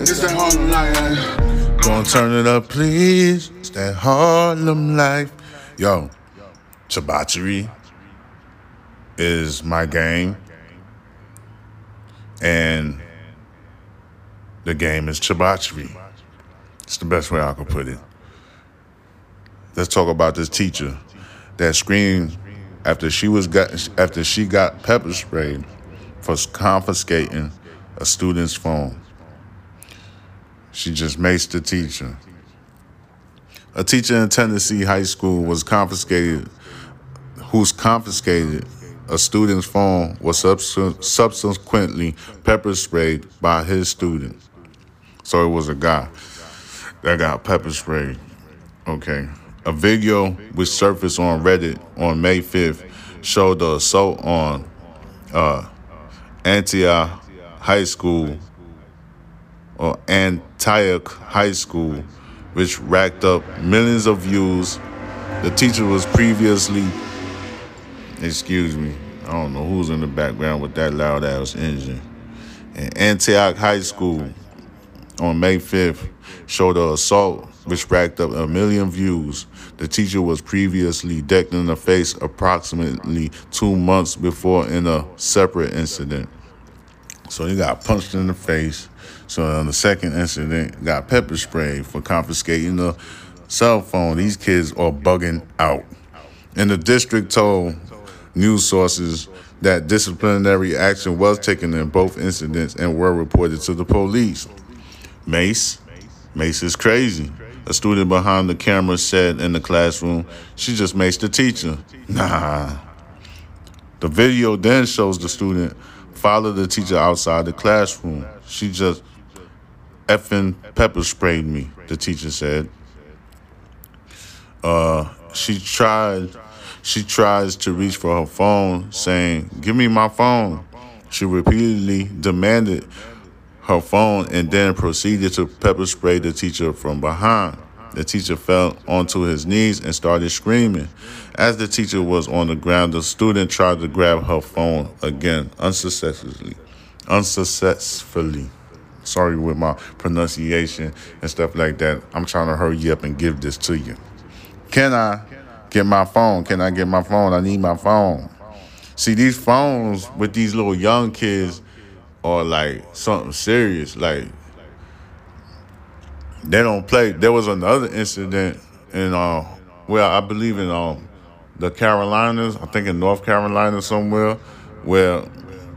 It's that Harlem life. Gonna turn it up, please. It's that Harlem life. Yo, Chibachery is my game. And the game is Chibachery. It's the best way I could put it. Let's talk about this teacher that screamed after she was got after she got pepper sprayed for confiscating a student's phone. She just maced the teacher. A teacher in Tennessee high school was confiscated, who's confiscated a student's phone was subsequently pepper sprayed by his student. So it was a guy that got pepper sprayed. Okay. A video which surfaced on Reddit on May 5th showed the assault on uh, Antioch High School or Antioch High School, which racked up millions of views. The teacher was previously, excuse me, I don't know who's in the background with that loud ass engine. And Antioch High School on May 5th showed the assault, which racked up a million views. The teacher was previously decked in the face approximately two months before in a separate incident. So he got punched in the face. So on the second incident, got pepper sprayed for confiscating the cell phone. These kids are bugging out. And the district told news sources that disciplinary action was taken in both incidents and were reported to the police. Mace, Mace is crazy. A student behind the camera said in the classroom, she just maced the teacher. Nah. The video then shows the student follow the teacher outside the classroom. She just effing pepper sprayed me, the teacher said. Uh, she tried she tries to reach for her phone, saying, Give me my phone. She repeatedly demanded her phone and then proceeded to pepper spray the teacher from behind. The teacher fell onto his knees and started screaming. As the teacher was on the ground, the student tried to grab her phone again, unsuccessfully. Unsuccessfully. Sorry with my pronunciation and stuff like that. I'm trying to hurry up and give this to you. Can I get my phone? Can I get my phone? I need my phone. See, these phones with these little young kids are like something serious. Like they don't play. There was another incident in uh well, I believe in um the Carolinas, I think in North Carolina somewhere, where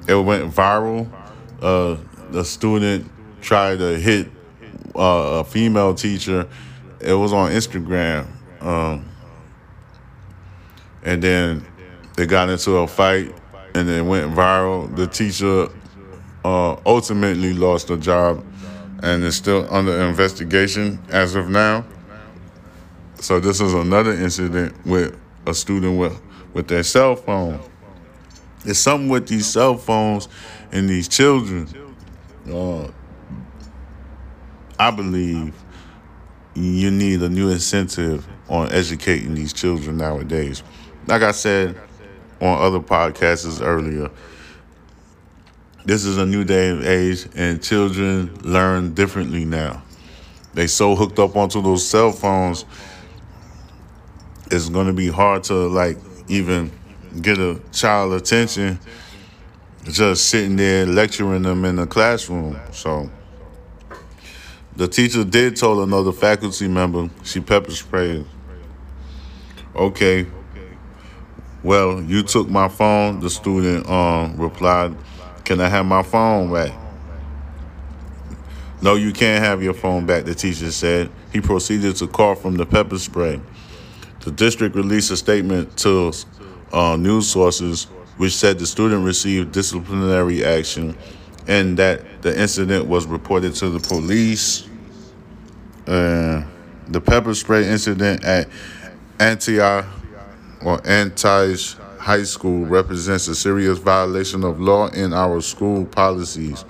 it went viral. Uh the student tried to hit uh, a female teacher. It was on Instagram. Um, and then they got into a fight and it went viral. The teacher uh, ultimately lost her job and is still under investigation as of now. So this is another incident with a student with with their cell phone. It's something with these cell phones and these children. Uh, I believe you need a new incentive on educating these children nowadays. Like I said on other podcasts earlier, this is a new day and age, and children learn differently now. They so hooked up onto those cell phones, it's to be hard to like even get a child attention just sitting there lecturing them in the classroom. So the teacher did tell another faculty member she pepper sprayed. Okay, well, you took my phone, the student um, replied. Can I have my phone back? No, you can't have your phone back, the teacher said. He proceeded to call from the pepper spray. The district released a statement to uh, news sources which said the student received disciplinary action and that the incident was reported to the police. Uh, the pepper spray incident at Antioch or anti high school represents a serious violation of law in our school policies,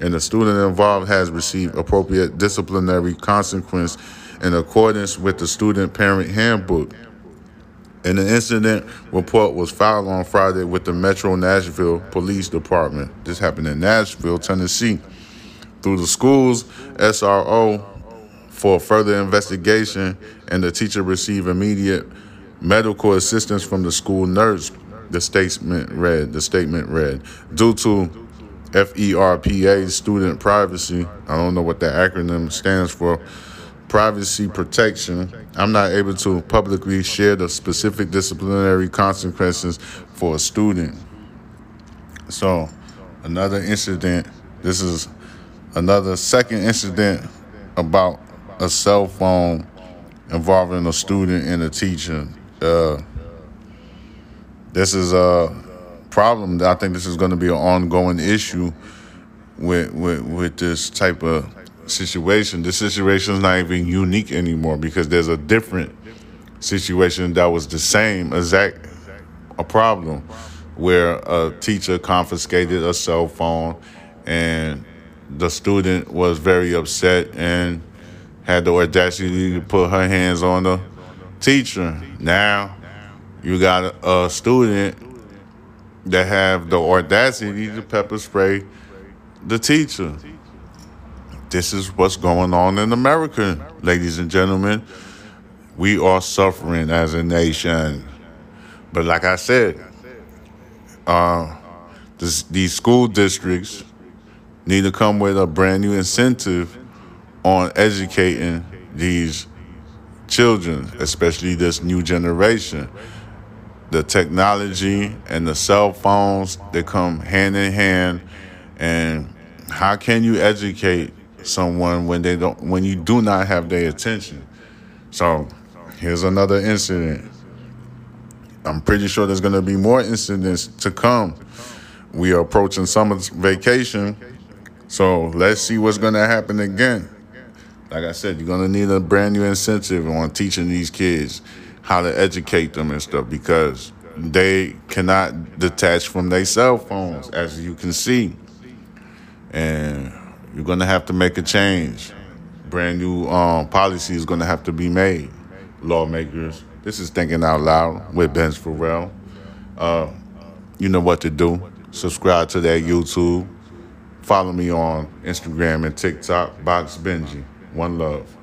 and the student involved has received appropriate disciplinary consequence in accordance with the student parent handbook. And An incident report was filed on Friday with the Metro Nashville Police Department. This happened in Nashville, Tennessee. through the school's SRO for further investigation, and the teacher received immediate medical assistance from the school nurse. The statement read. The statement read, due to FERPA, student privacy. I don't know what that acronym stands for. Privacy protection. I'm not able to publicly share the specific disciplinary consequences for a student. So, another incident. This is another second incident about a cell phone involving a student and a teacher. Uh, this is a problem. I think this is going to be an ongoing issue with, with with this type of situation. This situation is not even unique anymore because there's a different situation that was the same exact a problem where a teacher confiscated a cell phone and the student was very upset and had the audacity to put her hands on the teacher. Now you got a, a student that have the audacity to pepper spray the teacher. This is what's going on in America, ladies and gentlemen. We are suffering as a nation. But like I said, uh, this, these school districts need to come with a brand new incentive on educating these children, especially this new generation. The technology and the cell phones, they come hand in hand. And how can you educate someone when they don't when you do not have their attention? So here's another incident. I'm pretty sure there's gonna be more incidents to come. We are approaching summer vacation. So let's see what's gonna happen again like I said, you're gonna need a brand new incentive on teaching these kids how to educate them and stuff because they cannot detach from their cell phones, as you can see. And you're gonna have to make a change. Brand new um, policy is gonna have to be made. Lawmakers. This is thinking out loud with Ben Farrell. Uh, you know what to do. Subscribe to that YouTube. Follow me on Instagram and TikTok, Box Benji. One love.